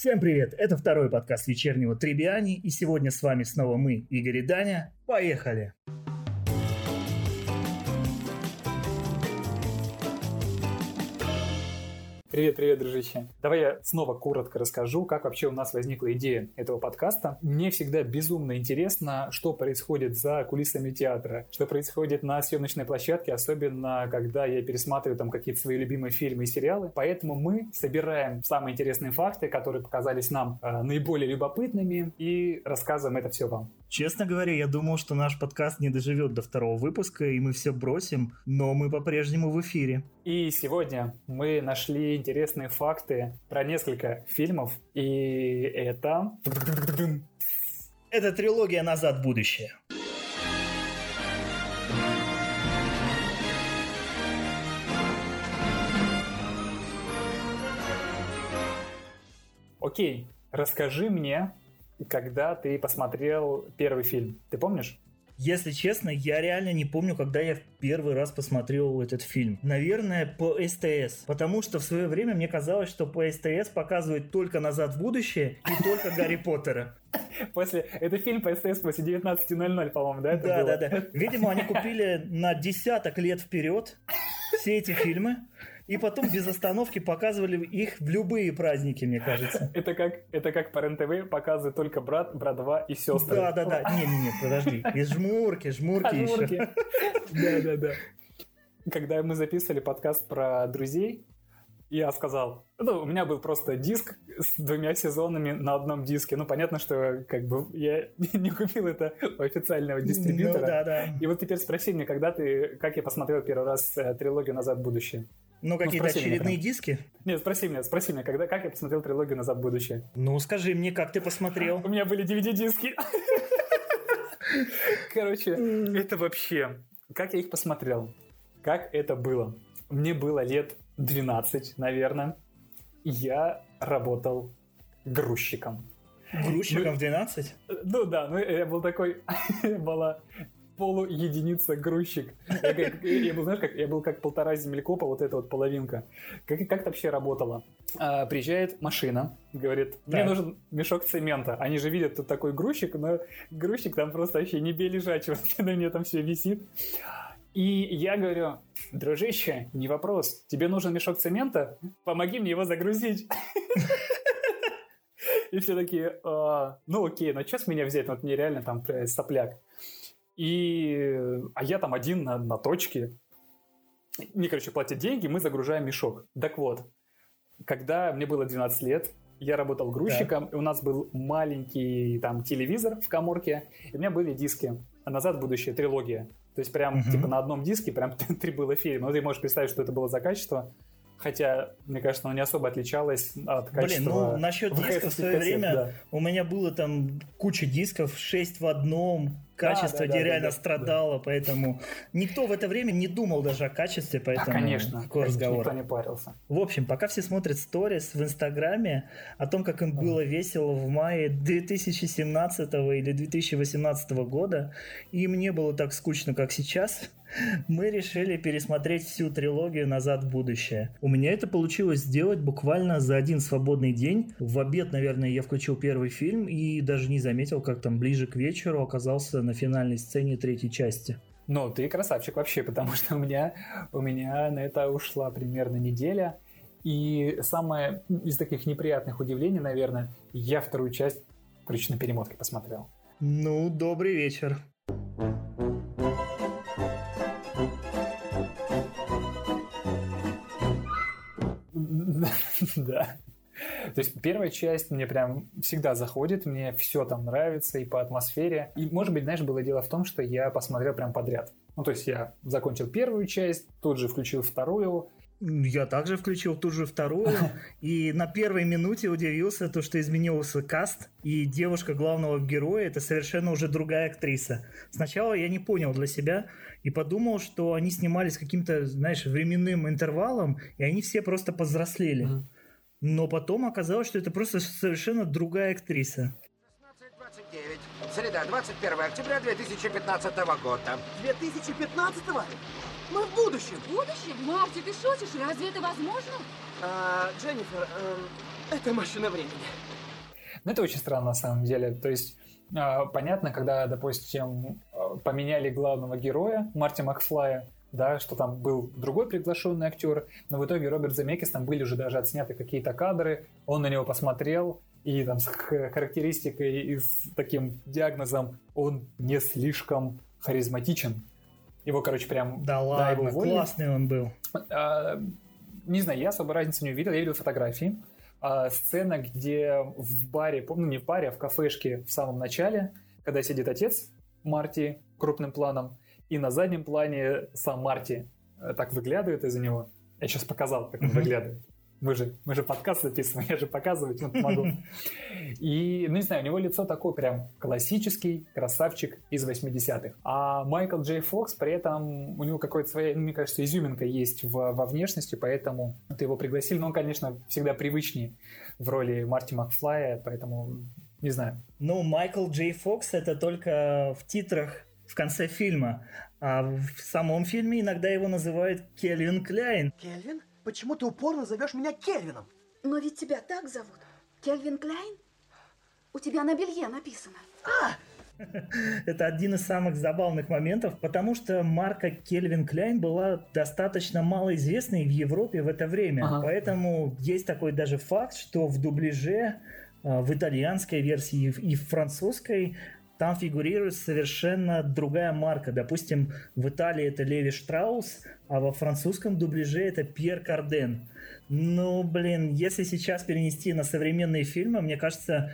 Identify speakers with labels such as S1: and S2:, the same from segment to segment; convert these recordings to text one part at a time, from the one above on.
S1: Всем привет! Это второй подкаст вечернего Трибиани, и сегодня с вами снова мы, Игорь и Даня. Поехали!
S2: Привет, привет, дружище. Давай я снова коротко расскажу, как вообще у нас возникла идея этого подкаста. Мне всегда безумно интересно, что происходит за кулисами театра, что происходит на съемочной площадке, особенно когда я пересматриваю там какие-то свои любимые фильмы и сериалы. Поэтому мы собираем самые интересные факты, которые показались нам э, наиболее любопытными, и рассказываем это все вам.
S1: Честно говоря, я думал, что наш подкаст не доживет до второго выпуска, и мы все бросим, но мы по-прежнему в эфире.
S2: И сегодня мы нашли интересные факты про несколько фильмов, и это...
S1: Это трилогия «Назад в будущее».
S2: Окей, расскажи мне, когда ты посмотрел первый фильм. Ты помнишь?
S1: Если честно, я реально не помню, когда я в первый раз посмотрел этот фильм. Наверное, по СТС. Потому что в свое время мне казалось, что по СТС показывают только «Назад в будущее» и только «Гарри Поттера».
S2: После... Это фильм по СТС после 19.00, по-моему, да?
S1: Да, да, да. Видимо, они купили на десяток лет вперед все эти фильмы, и потом без остановки показывали их в любые праздники, мне кажется.
S2: Это как, это как по РЕН-ТВ показывают только брат, брат 2 и сестры.
S1: Да, да, да. Не-не-не, подожди. И жмурки, жмурки еще.
S2: Да, да, да. Когда мы записывали подкаст про друзей, я сказал, ну, у меня был просто диск с двумя сезонами на одном диске. Ну, понятно, что как бы я не купил это у официального дистрибьютора. Ну,
S1: да, да.
S2: И вот теперь спроси меня, когда ты, как я посмотрел первый раз э, трилогию «Назад в будущее».
S1: Ну, какие-то ну, очередные диски?
S2: Нет, спроси меня, спроси меня, когда, как я посмотрел трилогию «Назад в будущее».
S1: Ну, скажи мне, как ты посмотрел?
S2: У меня были DVD-диски. Короче, это вообще... Как я их посмотрел? Как это было? Мне было лет 12, наверное. Я работал грузчиком.
S1: Грузчиком в 12?
S2: Ну да, ну я был такой, была полуединица грузчик. Я, как, я был, знаешь, как, я был как полтора землекопа, вот эта вот половинка. Как, как это вообще работало? А, приезжает машина, говорит, мне так. нужен мешок цемента. Они же видят, тут такой грузчик, но грузчик там просто вообще не бей лежачего, на мне там все висит. И я говорю, дружище, не вопрос, тебе нужен мешок цемента? Помоги мне его загрузить. И все такие, «А, ну окей, ну что с меня взять? Вот мне реально там сопляк. И, а я там один на, на точке. Мне, короче, платят деньги, мы загружаем мешок. Так вот, когда мне было 12 лет, я работал грузчиком, да. и у нас был маленький там телевизор в коморке, и у меня были диски. А «Назад в будущее» трилогия. То есть прям угу. типа на одном диске прям три было фильма. Ну ты можешь представить, что это было за качество. Хотя, мне кажется, оно не особо отличалось от качества.
S1: Блин, ну насчет дисков в свое кассет, время да. у меня было там куча дисков, 6 в одном, качество, да, да, где да, реально да, страдало, да. поэтому никто в это время не думал даже о качестве, поэтому
S2: конечно,
S1: какой разговор.
S2: Никто не парился.
S1: В общем, пока все смотрят сторис в Инстаграме о том, как им было весело в мае 2017 или 2018 года, им не было так скучно, как сейчас, мы решили пересмотреть всю трилогию «Назад в будущее». У меня это получилось сделать буквально за один свободный день. В обед, наверное, я включил первый фильм и даже не заметил, как там ближе к вечеру оказался на финальной сцене третьей части.
S2: Ну, ты красавчик вообще, потому что у меня, у меня на это ушла примерно неделя. И самое из таких неприятных удивлений, наверное, я вторую часть на перемотке посмотрел.
S1: Ну, добрый вечер.
S2: Да. То есть первая часть мне прям всегда заходит, мне все там нравится и по атмосфере. И, может быть, знаешь, было дело в том, что я посмотрел прям подряд. Ну, то есть я закончил первую часть, тут же включил вторую,
S1: я также включил ту же вторую, и на первой минуте удивился, то, что изменился каст, и девушка главного героя это совершенно уже другая актриса. Сначала я не понял для себя и подумал, что они снимались каким-то, знаешь, временным интервалом, и они все просто повзрослели. Mm-hmm. Но потом оказалось, что это просто совершенно другая актриса.
S3: 16.29. Среда, 21 октября 2015 года.
S4: 2015 -го? Мы в будущем.
S5: В будущем? Марти, ты шутишь? Разве это возможно?
S4: А, Дженнифер, э, это машина времени.
S2: Ну, это очень странно на самом деле. То есть, э, понятно, когда, допустим, э, поменяли главного героя Марти Макфлая, да, что там был другой приглашенный актер, но в итоге Роберт Земекис, там были уже даже отсняты какие-то кадры, он на него посмотрел, и там с характеристикой и с таким диагнозом он не слишком харизматичен. Его, короче, прям...
S1: Да ладно, его классный он был.
S2: А, не знаю, я особо разницы не увидел, я видел фотографии. А, сцена, где в баре, ну не в баре, а в кафешке в самом начале, когда сидит отец Марти крупным планом, и на заднем плане сам Марти э, так выглядывает из-за него. Я сейчас показал, как он выглядывает. Мы же, мы же подкаст записываем, я же показывать вот могу. И, ну не знаю, у него лицо такое прям классический красавчик из 80-х. А Майкл Джей Фокс, при этом у него какой-то своя, ну, мне кажется, изюминка есть в, во внешности, поэтому ты его пригласили. Но он, конечно, всегда привычнее в роли Марти Макфлая, поэтому не знаю.
S1: Ну, Майкл Джей Фокс это только в титрах в конце фильма. А в самом фильме иногда его называют Кельвин Кляйн.
S4: Кельвин? Почему ты упорно зовешь меня Кельвином?
S5: Но ведь тебя так зовут. Кельвин Кляйн? У тебя на белье написано. А!
S1: Это один из самых забавных моментов, потому что марка Кельвин Кляйн была достаточно малоизвестной в Европе в это время. Ага. Поэтому есть такой даже факт, что в дубляже а, в итальянской версии и в французской там фигурирует совершенно другая марка. Допустим, в Италии это Леви Штраус, а во французском дубляже это Пьер Карден. Ну, блин, если сейчас перенести на современные фильмы, мне кажется,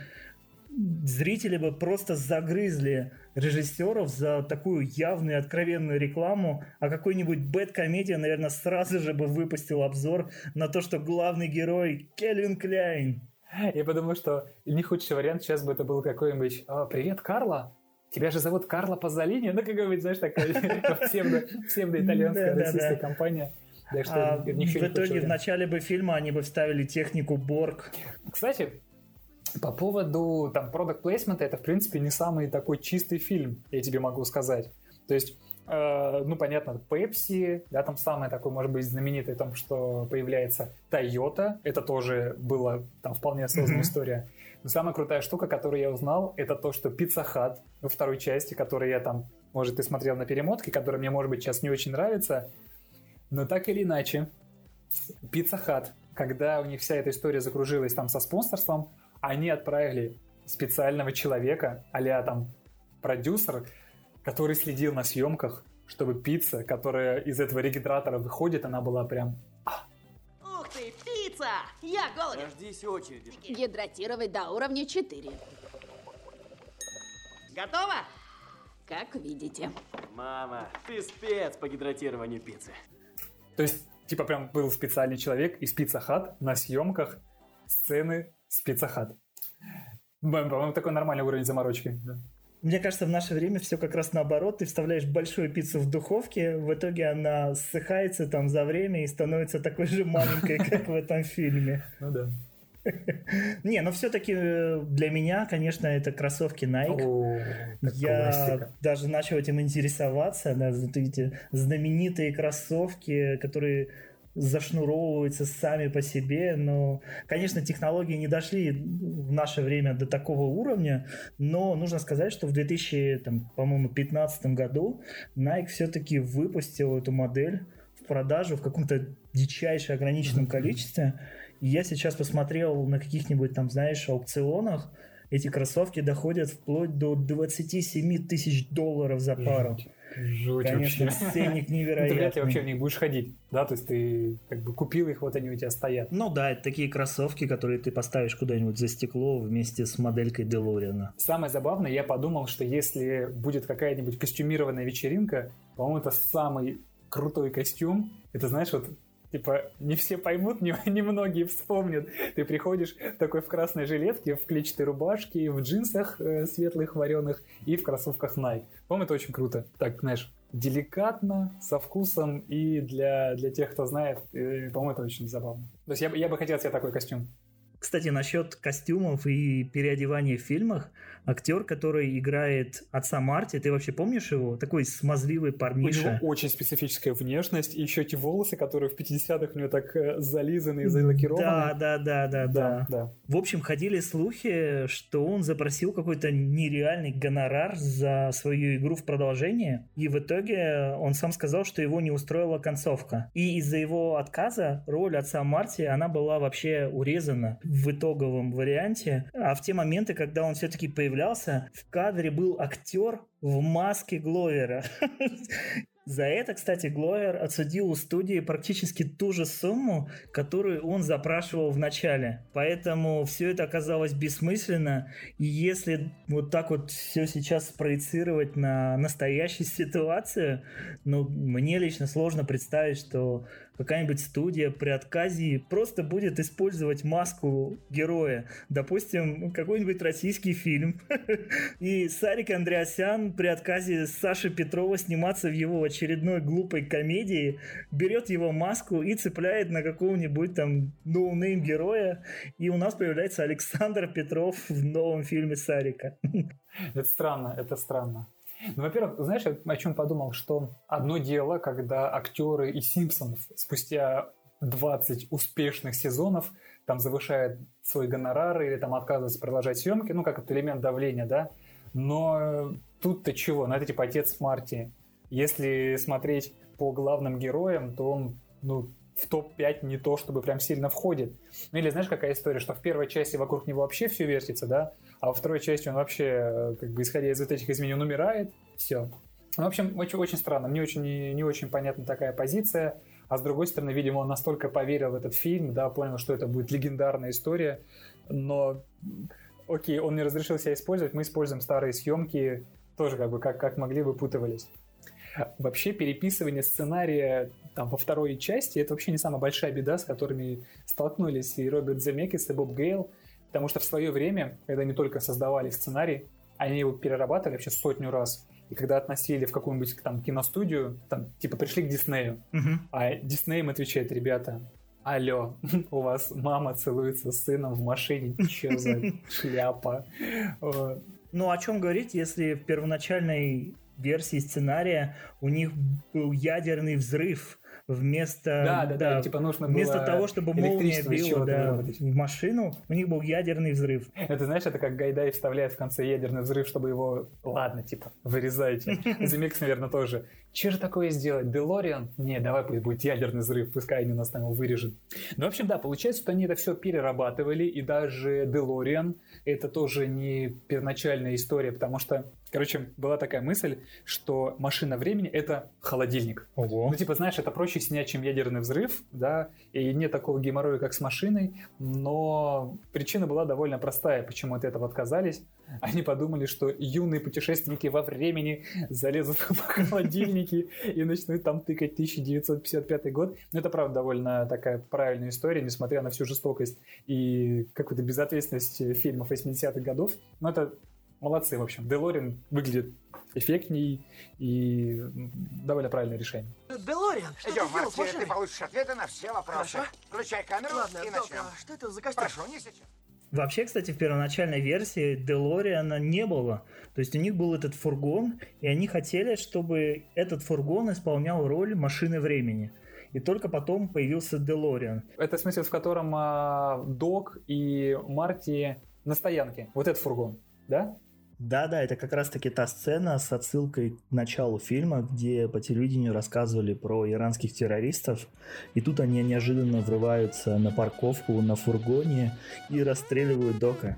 S1: зрители бы просто загрызли режиссеров за такую явную откровенную рекламу, а какой-нибудь бэт-комедия, наверное, сразу же бы выпустил обзор на то, что главный герой Кельвин Кляйн.
S2: Я подумал, что не худший вариант сейчас бы это был какой-нибудь «А, «Привет, Карла! Тебя же зовут Карла Пазолини?» Ну, какой-нибудь, знаешь, такая псевдо-итальянская российская компания.
S1: Так что а, в итоге в начале бы фильма они бы вставили технику Борг.
S2: Кстати, по поводу там продукт плейсмента это в принципе не самый такой чистый фильм, я тебе могу сказать. То есть Э, ну, понятно, Pepsi, да, там самое такое, может быть, знаменитое, там, что появляется Toyota, это тоже была там вполне осознанная mm-hmm. история. Но самая крутая штука, которую я узнал, это то, что Pizza Hut во второй части, которую я там, может, ты смотрел на перемотке, которая мне, может быть, сейчас не очень нравится, но так или иначе, Pizza Hut, когда у них вся эта история закружилась там со спонсорством, они отправили специального человека, а там продюсер, который следил на съемках, чтобы пицца, которая из этого регистратора выходит, она была прям...
S6: А. Ух ты, пицца! Я голоден!
S7: Дождись очереди.
S5: Гидратировать до уровня 4.
S6: Готово?
S5: Как видите.
S7: Мама, ты спец по гидратированию пиццы.
S2: То есть, типа, прям был специальный человек из Pizza Hut на съемках сцены с Pizza Hut. По-моему, такой нормальный уровень заморочки. Да.
S1: Мне кажется, в наше время все как раз наоборот. Ты вставляешь большую пиццу в духовке, в итоге она ссыхается там за время и становится такой же маленькой, как в этом фильме.
S2: Ну да.
S1: Не, но все-таки э, для меня, конечно, это кроссовки Nike. Я даже начал этим интересоваться. Да, эти знаменитые кроссовки, которые зашнуровываются сами по себе. Но, конечно, технологии не дошли в наше время до такого уровня, но нужно сказать, что в 2015 году Nike все-таки выпустил эту модель в продажу в каком-то дичайше ограниченном количестве. И я сейчас посмотрел на каких-нибудь там, знаешь, аукционах, эти кроссовки доходят вплоть до 27 тысяч долларов за пару.
S2: Жуть
S1: Конечно,
S2: вообще.
S1: ценник невероятный. Ты
S2: вряд ли вообще в них будешь ходить, да? То есть ты как бы купил их, вот они у тебя стоят.
S1: Ну да, это такие кроссовки, которые ты поставишь куда-нибудь за стекло вместе с моделькой Делориана.
S2: Самое забавное, я подумал, что если будет какая-нибудь костюмированная вечеринка, по-моему, это самый крутой костюм. Это, знаешь, вот Типа, не все поймут, не, не многие вспомнят. Ты приходишь такой в красной жилетке, в клетчатой рубашке, в джинсах э, светлых вареных и в кроссовках Nike. По-моему, это очень круто. Так, знаешь, деликатно, со вкусом и для, для тех, кто знает, э, по-моему, это очень забавно. То есть я, я бы хотел себе такой костюм.
S1: Кстати, насчет костюмов и переодевания в фильмах, актер, который играет отца Марти, ты вообще помнишь его? Такой смазливый парниша.
S2: У него очень специфическая внешность, и еще эти волосы, которые в 50-х у него так э, зализаны и залакированы.
S1: Да, да, да, да, да.
S2: да.
S1: В общем, ходили слухи, что он запросил какой-то нереальный гонорар за свою игру в продолжение, и в итоге он сам сказал, что его не устроила концовка. И из-за его отказа роль отца Марти, она была вообще урезана в итоговом варианте. А в те моменты, когда он все-таки появлялся в кадре был актер в маске Гловера. За это, кстати, Гловер отсудил у студии практически ту же сумму, которую он запрашивал в начале. Поэтому все это оказалось бессмысленно. И если вот так вот все сейчас проецировать на настоящую ситуацию, ну, мне лично сложно представить, что какая-нибудь студия при отказе просто будет использовать маску героя. Допустим, какой-нибудь российский фильм. И Сарик Андреасян при отказе Саши Петрова сниматься в его очередной глупой комедии берет его маску и цепляет на какого-нибудь там no-name героя. И у нас появляется Александр Петров в новом фильме Сарика.
S2: Это странно, это странно. Ну, во-первых, знаешь, я о чем подумал, что одно дело, когда актеры и Симпсонов спустя 20 успешных сезонов там завышают свой гонорар или там отказываются продолжать съемки, ну, как это элемент давления, да, но тут-то чего? Ну, это типа отец Марти. Если смотреть по главным героям, то он, ну, в топ-5 не то, чтобы прям сильно входит. Ну или знаешь, какая история, что в первой части вокруг него вообще все вертится, да, а во второй части он вообще, э, как бы исходя из вот этих изменений, он умирает, все. Ну, в общем, очень, очень странно, мне очень не, не очень понятна такая позиция, а с другой стороны, видимо, он настолько поверил в этот фильм, да, понял, что это будет легендарная история, но окей, он не разрешил себя использовать, мы используем старые съемки, тоже как бы как, как могли выпутывались. Вообще переписывание сценария там, во второй части это вообще не самая большая беда, с которыми столкнулись и Роберт Земекис, и Боб Гейл, потому что в свое время, когда они только создавали сценарий, они его перерабатывали вообще сотню раз. И когда относили в какую-нибудь там киностудию, там типа пришли к Диснею, uh-huh. а Дисней им отвечает, ребята, алло, у вас мама целуется с сыном в машине, что за шляпа?
S1: Ну, о чем говорить, если в первоначальной версии сценария у них был ядерный взрыв, вместо,
S2: да, да, да, типа нужно
S1: вместо того, чтобы молния била да, в машину, у них был ядерный взрыв.
S2: Это знаешь, это как Гайдай вставляет в конце ядерный взрыв, чтобы его, ладно, типа, вырезайте. Земекс, наверное, тоже. Че же такое сделать? Делориан? Не, давай пусть будет ядерный взрыв, пускай они нас там его вырежут. Ну, в общем, да, получается, что они это все перерабатывали, и даже Делориан это тоже не первоначальная история, потому что Короче, была такая мысль, что машина времени — это холодильник.
S1: Ого.
S2: Ну, типа, знаешь, это проще снять, чем ядерный взрыв, да, и нет такого геморроя, как с машиной, но причина была довольно простая, почему от этого отказались. Они подумали, что юные путешественники во времени залезут в холодильники и начнут там тыкать 1955 год. Но это, правда, довольно такая правильная история, несмотря на всю жестокость и какую-то безответственность фильмов 80-х годов. Но это молодцы, в общем. Делориан выглядит эффектней и довольно правильное решение.
S4: Делориан, что
S3: Идем,
S4: ты делал
S3: Марти, ты получишь ответы на все вопросы.
S4: Хорошо.
S3: Включай камеру
S4: Ладно,
S3: и начнем.
S4: а что это за костюм?
S3: Прошу, не сейчас.
S1: Вообще, кстати, в первоначальной версии Делориана не было. То есть у них был этот фургон, и они хотели, чтобы этот фургон исполнял роль машины времени. И только потом появился Делориан.
S2: Это смысл, в котором а, Док и Марти на стоянке. Вот этот фургон, да?
S1: Да-да, это как раз-таки та сцена с отсылкой к началу фильма, где по телевидению рассказывали про иранских террористов, и тут они неожиданно врываются на парковку на фургоне и расстреливают Дока.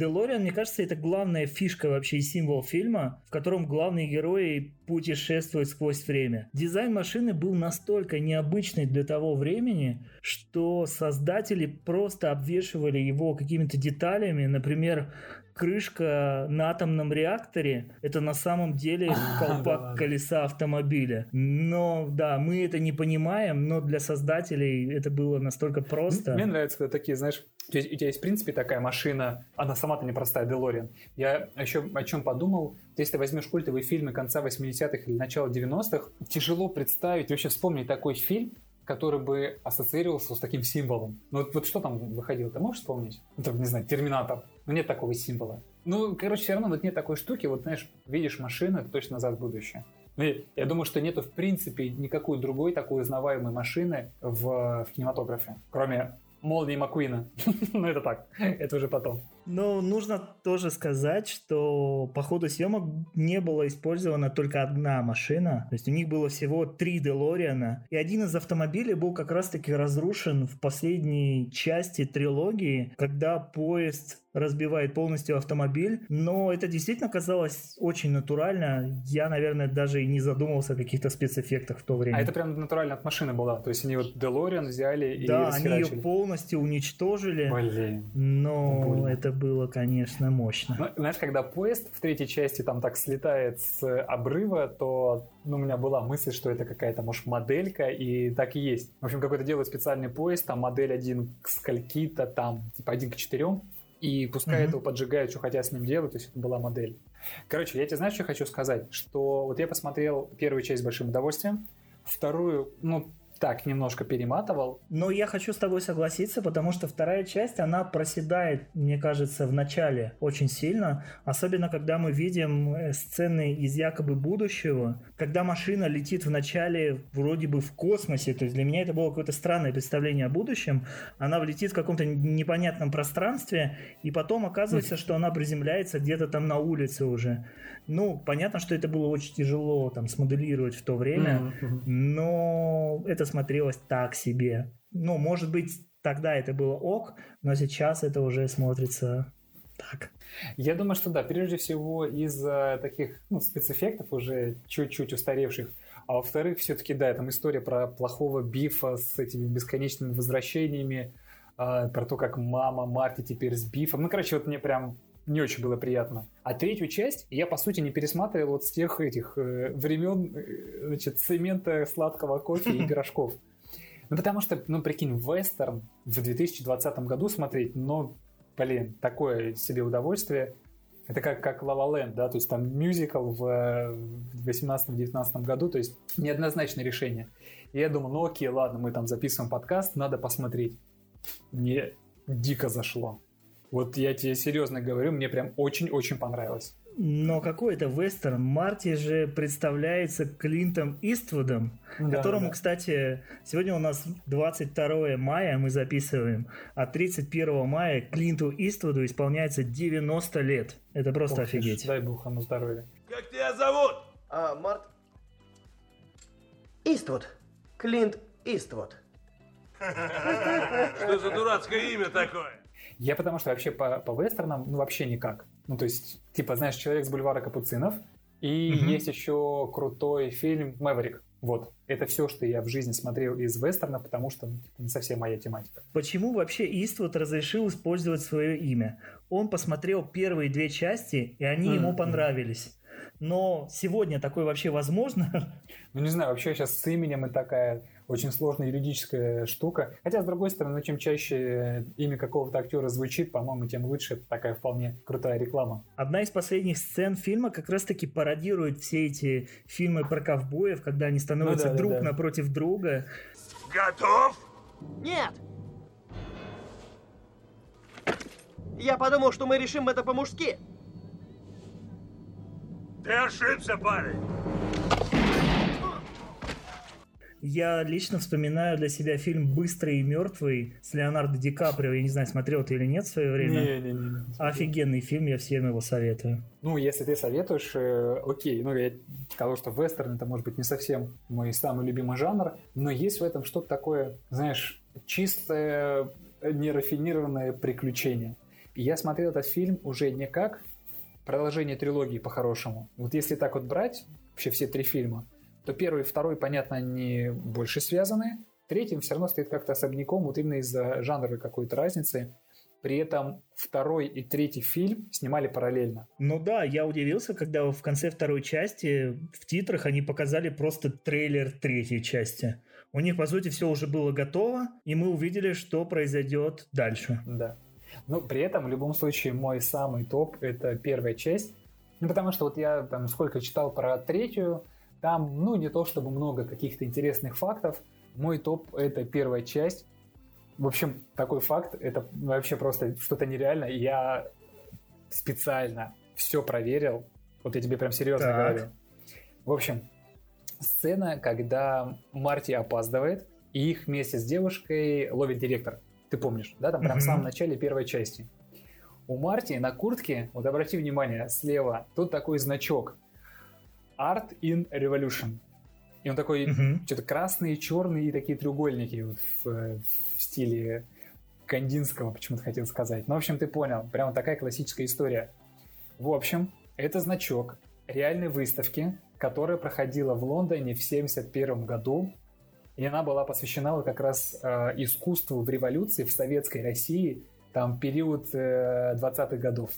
S1: Делориан, мне кажется, это главная фишка вообще и символ фильма, в котором главные герои путешествуют сквозь время. Дизайн машины был настолько необычный для того времени, что создатели просто обвешивали его какими-то деталями. Например, крышка на атомном реакторе – это на самом деле колпак колеса автомобиля. Но да, мы это не понимаем, но для создателей это было настолько просто.
S2: Мне нравится, когда такие, знаешь, у тебя, есть, в принципе, такая машина, она сама-то непростая, Делориан. Я еще о чем подумал, если ты возьмешь культовые фильмы конца 80-х или начала 90-х, тяжело представить, вообще вспомнить такой фильм, который бы ассоциировался с таким символом. Ну вот, вот что там выходило, ты можешь вспомнить? Ну, там, не знаю, Терминатор. Ну нет такого символа. Ну, короче, все равно вот нет такой штуки, вот знаешь, видишь машину, это точно назад в будущее. Ну, я думаю, что нету в принципе никакой другой такой узнаваемой машины в, в кинематографе, кроме молнии Маккуина. ну, это так, это уже потом.
S1: Но нужно тоже сказать, что по ходу съемок не была использована только одна машина. То есть у них было всего три Делориана. И один из автомобилей был как раз-таки разрушен в последней части трилогии, когда поезд разбивает полностью автомобиль, но это действительно казалось очень натурально. Я, наверное, даже и не задумывался о каких-то спецэффектах в то время.
S2: А это прям натурально от машины была? То есть они вот Делориан взяли и
S1: Да, они ее полностью уничтожили.
S2: Блин.
S1: Но Больно. Это было, конечно, мощно.
S2: Ну, знаешь, когда поезд в третьей части там так слетает с обрыва, то ну, у меня была мысль, что это какая-то, может, моделька, и так и есть. В общем, какой-то делают специальный поезд, там модель один к скольки-то, там, типа один к четырем, и пускай mm-hmm. этого поджигают, что хотят с ним делать, то есть это была модель. Короче, я тебе знаешь, что хочу сказать? Что вот я посмотрел первую часть с большим удовольствием, вторую, ну, так немножко перематывал.
S1: Но я хочу с тобой согласиться, потому что вторая часть, она проседает, мне кажется, в начале очень сильно. Особенно, когда мы видим э, сцены из якобы будущего, когда машина летит в начале вроде бы в космосе. То есть для меня это было какое-то странное представление о будущем. Она влетит в каком-то непонятном пространстве, и потом оказывается, что она приземляется где-то там на улице уже. Ну, понятно, что это было очень тяжело там смоделировать в то время, но это смотрелось так себе. Ну, может быть, тогда это было ок, но сейчас это уже смотрится так.
S2: Я думаю, что да, прежде всего из-за таких ну, спецэффектов уже чуть-чуть устаревших, а во-вторых, все-таки, да, там история про плохого бифа с этими бесконечными возвращениями, э, про то, как мама Марти теперь с бифом. Ну, короче, вот мне прям не очень было приятно. А третью часть я, по сути, не пересматривал вот с тех этих э, времен, э, значит, цемента, сладкого кофе и пирожков. Ну, потому что, ну, прикинь, вестерн в 2020 году смотреть, ну, блин, такое себе удовольствие. Это как, как La La Land, да, то есть там мюзикл в 18-19 году, то есть неоднозначное решение. И я думаю, ну окей, ладно, мы там записываем подкаст, надо посмотреть. Мне дико зашло. Вот я тебе серьезно говорю, мне прям очень-очень понравилось.
S1: Но какой это вестерн? Марти же представляется Клинтом Иствудом, да, которому, да. кстати, сегодня у нас 22 мая, мы записываем, а 31 мая Клинту Иствуду исполняется 90 лет. Это просто Ох, офигеть.
S2: Дай бог ему здоровья.
S3: Как тебя зовут?
S4: А, Март... Иствуд. Клинт Иствуд.
S3: Что за дурацкое имя такое?
S2: Я потому что вообще по, по вестернам, ну, вообще никак. Ну, то есть, типа, знаешь, человек с бульвара Капуцинов, и mm-hmm. есть еще крутой фильм «Мэверик». Вот, это все, что я в жизни смотрел из вестерна, потому что ну, типа, не совсем моя тематика.
S1: Почему вообще Иствуд разрешил использовать свое имя? Он посмотрел первые две части, и они mm-hmm. ему понравились. Но сегодня такое вообще возможно?
S2: Ну, не знаю, вообще сейчас с именем и такая очень сложная юридическая штука. Хотя, с другой стороны, чем чаще имя какого-то актера звучит, по-моему, тем лучше. Это такая вполне крутая реклама.
S1: Одна из последних сцен фильма как раз-таки пародирует все эти фильмы про ковбоев, когда они становятся ну, да, друг да, да. напротив друга.
S3: Готов?
S6: Нет!
S4: Я подумал, что мы решим это по-мужски.
S3: Ты ошибся, парень.
S1: Я лично вспоминаю для себя фильм «Быстрый и мертвый» с Леонардо Ди Каприо. Я не знаю, смотрел ты или нет в свое время.
S2: Не, не, не. не
S1: Офигенный фильм, я всем его советую.
S2: Ну, если ты советуешь, э, окей. Ну, я сказал, что вестерн это может быть не совсем мой самый любимый жанр, но есть в этом что-то такое, знаешь, чистое, нерафинированное приключение. И я смотрел этот фильм уже не как продолжение трилогии по-хорошему. Вот если так вот брать вообще все три фильма, то первый и второй, понятно, они больше связаны. Третий все равно стоит как-то особняком, вот именно из-за жанровой какой-то разницы. При этом второй и третий фильм снимали параллельно.
S1: Ну да, я удивился, когда в конце второй части в титрах они показали просто трейлер третьей части. У них, по сути, все уже было готово, и мы увидели, что произойдет дальше.
S2: Да. Но при этом, в любом случае, мой самый топ — это первая часть. Ну, потому что вот я там сколько читал про третью, там, ну, не то чтобы много каких-то интересных фактов. Мой топ — это первая часть. В общем, такой факт, это вообще просто что-то нереальное. Я специально все проверил. Вот я тебе прям серьезно
S1: Так.
S2: говорю. В общем, сцена, когда Марти опаздывает, и их вместе с девушкой ловит директор. Ты помнишь, да? Там прям в самом начале первой части. У Марти на куртке, вот обрати внимание, слева, тут такой значок. Art in Revolution. И он такой,
S1: Мгм.
S2: что-то красные, черные и такие треугольники вот в, в стиле Кандинского, почему-то хотел сказать. Ну, в общем, ты понял. Прямо такая классическая история. В общем, это значок реальной выставки, которая проходила в Лондоне в 71 году. И она была посвящена вот как раз э, искусству в революции в советской России, там период э, 20-х годов.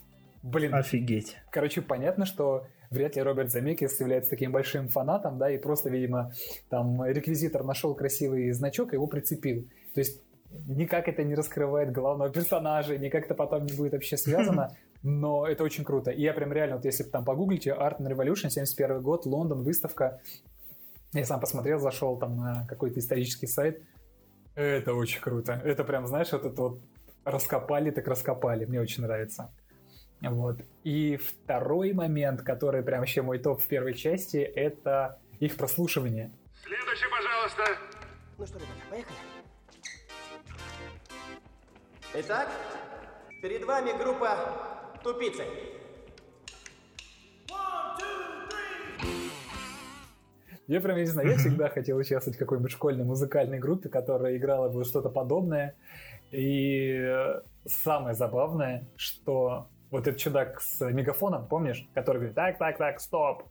S2: Блин,
S1: Офигеть.
S2: Короче, понятно, что вряд ли Роберт Замекис является таким большим фанатом, да, и просто, видимо, там реквизитор нашел красивый значок и его прицепил. То есть никак это не раскрывает главного персонажа, никак это потом не будет вообще связано, но это очень круто. И я прям реально, вот если там погуглите Art and Revolution, 71 год, Лондон, выставка, я сам посмотрел, зашел там на какой-то исторический сайт, это очень круто. Это прям, знаешь, вот это вот раскопали, так раскопали. Мне очень нравится. Вот. И второй момент, который прям вообще мой топ в первой части, это их прослушивание.
S3: Следующий, пожалуйста.
S4: Ну что, ребята, поехали?
S7: Итак, перед вами группа «Тупицы».
S2: Я прям, я не знаю, я всегда хотел участвовать в какой-нибудь школьной музыкальной группе, которая играла бы что-то подобное. И э, самое забавное, что вот этот чудак с мегафоном, помнишь, который говорит, так, так, так, стоп,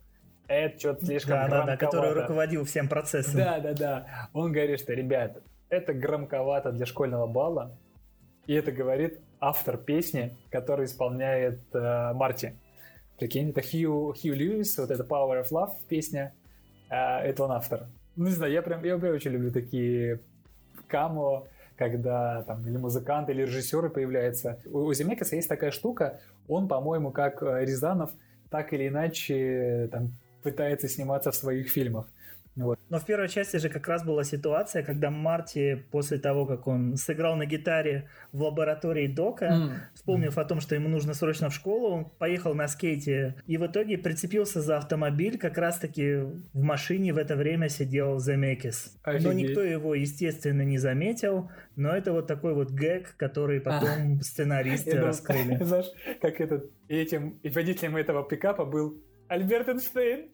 S2: это что-то слишком
S1: Да, да, да, который
S2: громковато».
S1: руководил всем процессом.
S2: Да, да, да. Он говорит, что, ребят, это громковато для школьного балла. И это говорит автор песни, который исполняет э, Марти. Прикинь, это Хью, Хью Льюис, вот это Power of Love песня. э, это он автор. Ну, не знаю, я прям, я прям очень люблю такие камо, когда там или музыканты, или режиссеры появляются. У, у Земекиса есть такая штука, он, по-моему, как э, Рязанов, так или иначе э, там, пытается сниматься в своих фильмах.
S1: Но в первой части же как раз была ситуация, когда Марти после того, как он сыграл на гитаре в лаборатории Дока,
S2: М.
S1: вспомнив о том, что ему нужно срочно в школу, он поехал на скейте и в итоге прицепился за автомобиль. Как раз-таки в машине в это время сидел Земекис. Но никто его, естественно, не заметил. Но это вот такой вот гэг, который потом сценаристы
S2: Я думал,
S1: раскрыли.
S2: Знаешь, как этот, этим, и водителем этого пикапа был Альберт Эйнштейн.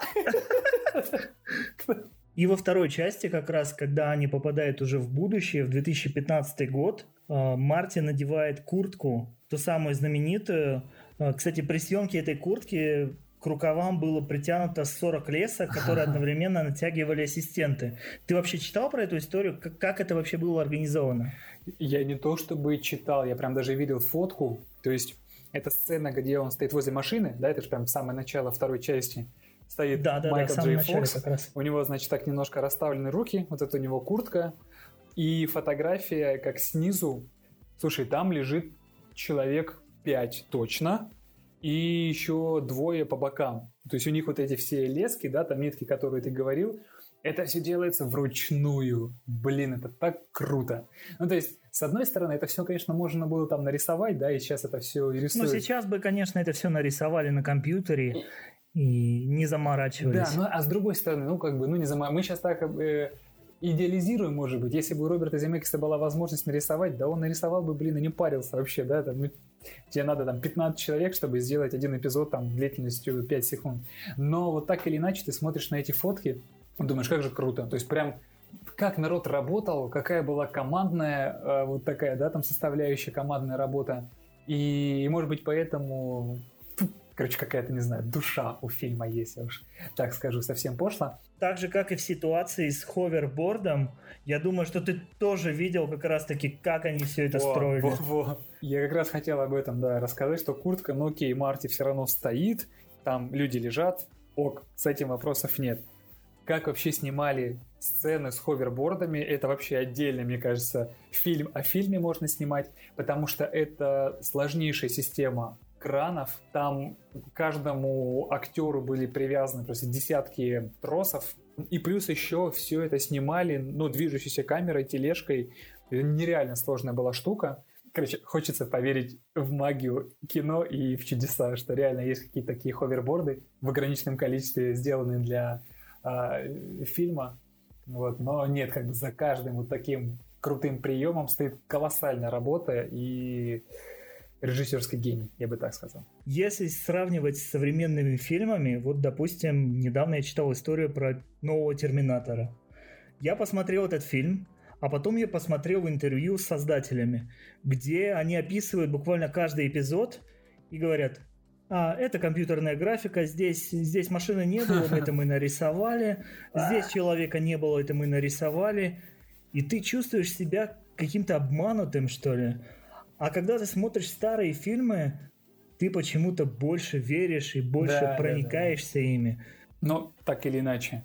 S1: И во второй части, как раз, когда они попадают уже в будущее, в 2015 год, э, Марти надевает куртку, ту самую знаменитую. Э, Кстати, при съемке этой куртки к рукавам было притянуто 40 лесок, которые одновременно натягивали ассистенты. Ты вообще читал про эту историю? Как, как это вообще было организовано?
S2: Я не то чтобы читал, я прям даже видел фотку. То есть, это сцена, где он стоит возле машины, да, это же прям самое начало второй части. Стоит
S1: Да, да, да,
S2: Майкл
S1: самом
S2: Джей Фокс.
S1: как раз.
S2: У него, значит, так немножко расставлены руки, вот это у него куртка, и фотография как снизу. Слушай, там лежит человек 5 точно, и еще двое по бокам. То есть у них вот эти все лески, да, там нитки, которые ты говорил, это все делается вручную. Блин, это так круто. Ну, то есть, с одной стороны, это все, конечно, можно было там нарисовать, да, и сейчас это все и
S1: Ну,
S2: рисуют.
S1: сейчас бы, конечно, это все нарисовали на компьютере и не заморачивались.
S2: Да, ну а с другой стороны, ну как бы, ну не знаю, мы сейчас так э, идеализируем, может быть, если бы у Роберта Земекиса была возможность нарисовать, да он нарисовал бы, блин, и не парился вообще, да, там, ну, тебе надо там 15 человек, чтобы сделать один эпизод там длительностью 5 секунд. Но вот так или иначе ты смотришь на эти фотки, думаешь, как же круто, то есть прям как народ работал, какая была командная э, вот такая, да, там составляющая командная работа. И, может быть, поэтому короче, какая-то, не знаю, душа у фильма есть, я уж так скажу, совсем пошло.
S1: Так же, как и в ситуации с ховербордом, я думаю, что ты тоже видел как раз-таки, как они все это
S2: Во,
S1: строили.
S2: во, во. Я как раз хотел об этом, да, рассказать, что куртка, ну окей, Марти все равно стоит, там люди лежат, ок, с этим вопросов нет. Как вообще снимали сцены с ховербордами, это вообще отдельно, мне кажется, фильм о фильме можно снимать, потому что это сложнейшая система кранов. Там каждому актеру были привязаны просто десятки тросов. И плюс еще все это снимали, ну, движущейся камерой, тележкой. Это нереально сложная была штука. Короче, хочется поверить в магию кино и в чудеса, что реально есть какие-то такие ховерборды в ограниченном количестве, сделанные для э, фильма. Вот. Но нет, как бы за каждым вот таким крутым приемом стоит колоссальная работа и режиссерский гений, я бы так сказал.
S1: Если сравнивать с современными фильмами, вот, допустим, недавно я читал историю про нового Терминатора. Я посмотрел этот фильм, а потом я посмотрел интервью с создателями, где они описывают буквально каждый эпизод и говорят, а, это компьютерная графика, здесь, здесь машины не было, это мы нарисовали, здесь человека не было, это мы нарисовали. И ты чувствуешь себя каким-то обманутым, что ли. А когда ты смотришь старые фильмы, ты почему-то больше веришь и больше
S2: Да, да,
S1: проникаешься
S2: да.
S1: ими.
S2: Но так или иначе.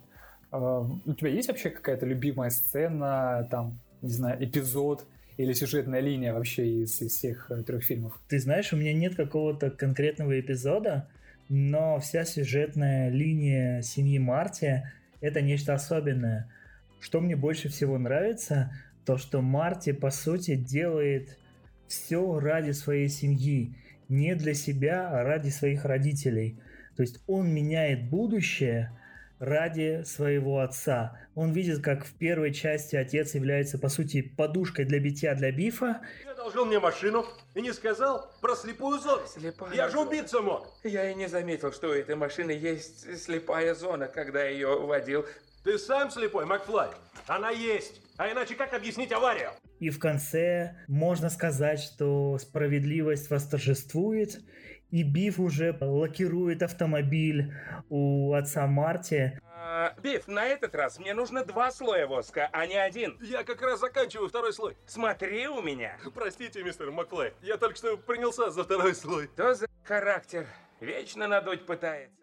S2: э, У тебя есть вообще какая-то любимая сцена, там, не знаю, эпизод или сюжетная линия вообще из, из всех э, трех фильмов?
S1: Ты знаешь, у меня нет какого-то конкретного эпизода, но вся сюжетная линия семьи Марти — это нечто особенное. Что мне больше всего нравится, то что Марти, по сути, делает все ради своей семьи. Не для себя, а ради своих родителей. То есть он меняет будущее ради своего отца. Он видит, как в первой части отец является, по сути, подушкой для битья для Бифа,
S3: Ты одолжил мне машину и не сказал про слепую зону.
S8: Слепая
S3: Я же
S8: зона.
S3: убиться мог.
S8: Я и не заметил, что у этой машины есть слепая зона, когда ее водил.
S3: Ты сам слепой, Макфлай. Она есть. А иначе как объяснить аварию?
S1: И в конце можно сказать, что справедливость восторжествует, и Биф уже лакирует автомобиль у отца Марти.
S8: А, Биф, на этот раз мне нужно два слоя воска, а не один.
S3: Я как раз заканчиваю второй слой.
S8: Смотри у меня.
S3: Простите, мистер Макфлай. Я только что принялся за второй слой.
S8: Что за характер? Вечно надуть пытается.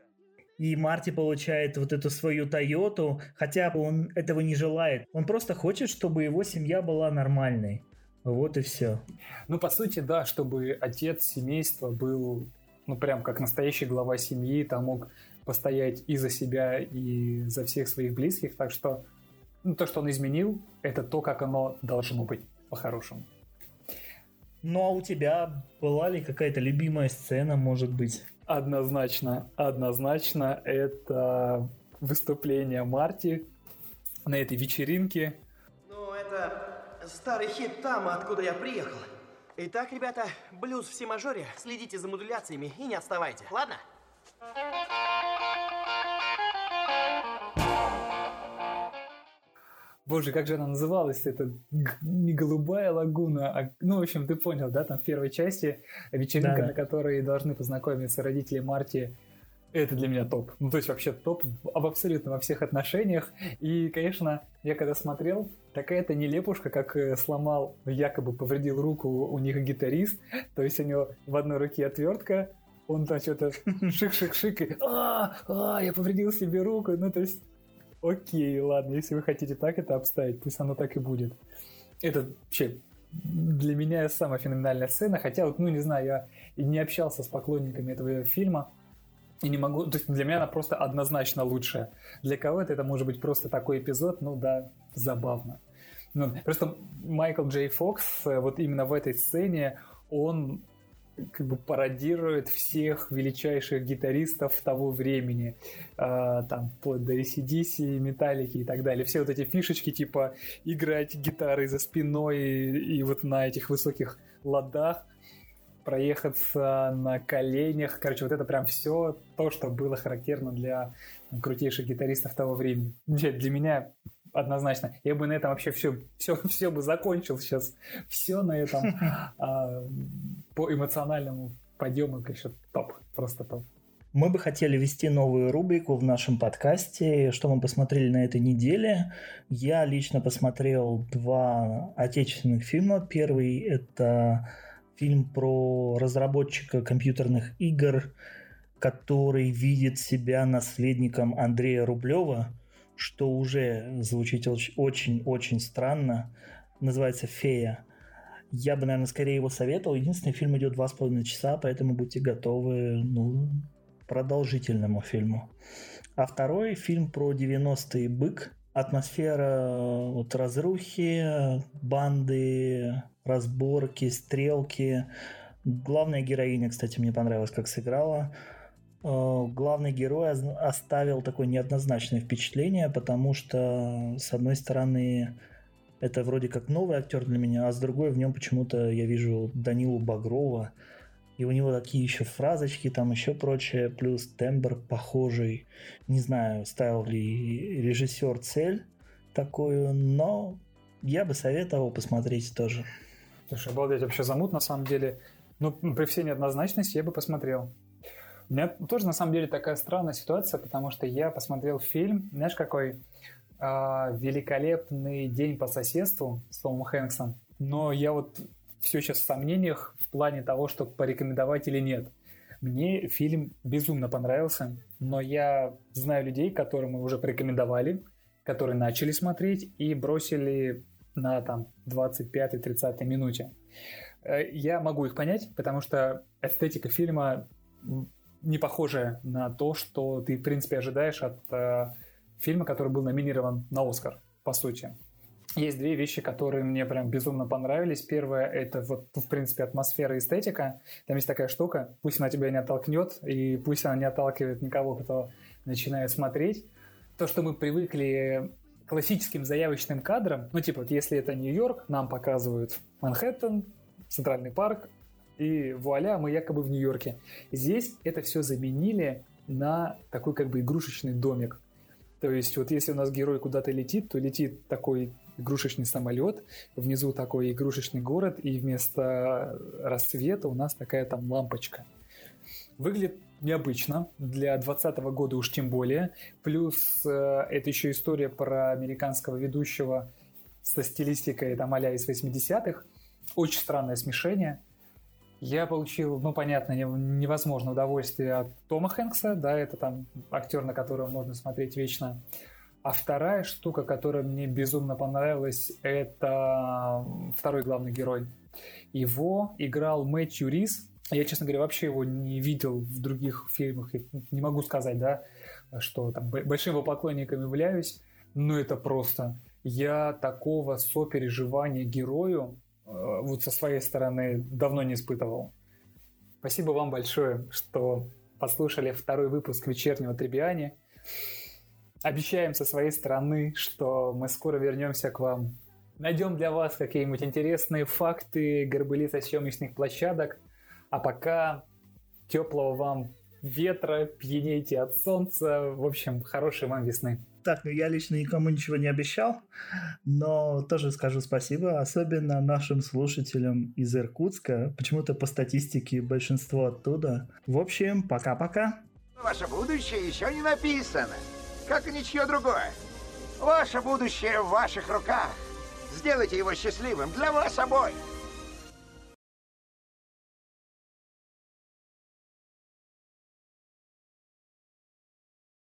S1: И Марти получает вот эту свою Тойоту, хотя он этого не желает. Он просто хочет, чтобы его семья была нормальной. Вот и все.
S2: Ну, по сути, да, чтобы отец семейства был, ну, прям как настоящий глава семьи, там мог постоять и за себя, и за всех своих близких. Так что ну, то, что он изменил, это то, как оно должно быть по-хорошему.
S1: Ну а у тебя была ли какая-то любимая сцена, может быть?
S2: Однозначно, однозначно, это выступление Марти на этой вечеринке.
S4: Ну, это старый хит там, откуда я приехал. Итак, ребята, блюз в си-мажоре. Следите за модуляциями и не отставайте, ладно?
S2: Боже, как же она называлась? Это не голубая лагуна, а, ну, в общем, ты понял, да, там в первой части вечеринка,
S1: Да-да.
S2: на которой должны познакомиться родители Марти. Это для меня топ. Ну, то есть вообще топ в абсолютно во всех отношениях. И, конечно, я когда смотрел, такая-то нелепушка, как э, сломал, якобы повредил руку у них гитарист. То есть у него в одной руке отвертка, он там что-то шик-шик-шик, и а, а, я повредил себе руку. Ну, то есть Окей, ладно, если вы хотите так это обставить, пусть оно так и будет. Это вообще для меня самая феноменальная сцена, хотя вот, ну не знаю, я не общался с поклонниками этого фильма, и не могу, то есть для меня она просто однозначно лучшая. Для кого-то это может быть просто такой эпизод, ну да, забавно. Ну, просто Майкл Джей Фокс э, вот именно в этой сцене, он как бы пародирует всех величайших гитаристов того времени, А, там, до ACDC, Металлики и так далее. Все вот эти фишечки, типа играть гитарой за спиной и, и вот на этих высоких ладах, проехаться на коленях. Короче, вот это прям все то, что было характерно для крутейших гитаристов того времени. Вообще, Для меня однозначно. Я бы на этом вообще все, все, все бы закончил сейчас. Все на этом а, по эмоциональному подъему, конечно, топ. Просто топ.
S1: Мы бы хотели ввести новую рубрику в нашем подкасте, что мы посмотрели на этой неделе. Я лично посмотрел два отечественных фильма. Первый – это фильм про разработчика компьютерных игр, который видит себя наследником Андрея Рублева, что уже звучит очень-очень странно. Называется «Фея». Я бы, наверное, скорее его советовал. Единственный фильм идет два с половиной часа, поэтому будьте готовы, ну, продолжительному фильму. А второй фильм про 90-е «Бык». Атмосфера вот разрухи, банды, разборки, стрелки. Главная героиня, кстати, мне понравилось, как сыграла. Э, главный герой оставил такое неоднозначное впечатление, потому что, с одной стороны, это вроде как новый актер для меня, а с другой в нем почему-то я вижу Данилу Багрова, и у него такие еще фразочки, там еще прочее, плюс тембр похожий. Не знаю, ставил ли режиссер цель такую, но я бы советовал посмотреть тоже.
S2: Слушай, обалдеть, вообще замут на самом деле. Ну, при всей неоднозначности я бы посмотрел. У меня тоже на самом деле такая странная ситуация, потому что я посмотрел фильм, знаешь, какой а, великолепный день по соседству с Томом Хэнксом. Но я вот все сейчас в сомнениях в плане того, чтобы порекомендовать или нет. Мне фильм безумно понравился, но я знаю людей, которым мы уже порекомендовали, которые начали смотреть и бросили на там 25-30 минуте. Э, я могу их понять, потому что эстетика фильма не похожая на то, что ты, в принципе, ожидаешь от э, фильма, который был номинирован на Оскар, по сути. Есть две вещи, которые мне прям безумно понравились. Первое – это вот, в принципе, атмосфера и эстетика. Там есть такая штука, пусть она тебя не оттолкнет, и пусть она не отталкивает никого, кто начинает смотреть. То, что мы привыкли классическим заявочным кадрам, ну, типа, вот если это Нью-Йорк, нам показывают Манхэттен, Центральный парк, и вуаля, мы якобы в Нью-Йорке. Здесь это все заменили на такой как бы игрушечный домик. То есть вот если у нас герой куда-то летит, то летит такой игрушечный самолет, внизу такой игрушечный город, и вместо рассвета у нас такая там лампочка. Выглядит необычно, для 2020 года уж тем более. Плюс э, это еще история про американского ведущего со стилистикой там а из 80-х. Очень странное смешение. Я получил, ну, понятно, невозможное удовольствие от Тома Хэнкса, да, это там актер, на которого можно смотреть вечно. А вторая штука, которая мне безумно понравилась, это второй главный герой. Его играл Мэтью Рис. Я, честно говоря, вообще его не видел в других фильмах. Не могу сказать, да, что там большим его поклонником являюсь, но это просто... Я такого сопереживания герою э, вот со своей стороны давно не испытывал. Спасибо вам большое, что послушали второй выпуск вечернего Трибиани. Обещаем со своей стороны, что мы скоро вернемся к вам. Найдем для вас какие-нибудь интересные факты, горбылица съемочных площадок. А пока теплого вам ветра, пьянейте от солнца. В общем, хорошей вам весны.
S1: Так, ну я лично никому ничего не обещал, но тоже скажу спасибо, особенно нашим слушателям из Иркутска. Почему-то по статистике большинство оттуда. В общем, пока-пока.
S9: Ваше будущее еще не написано как и ничье другое. Ваше будущее в ваших руках. Сделайте его счастливым для вас обоих.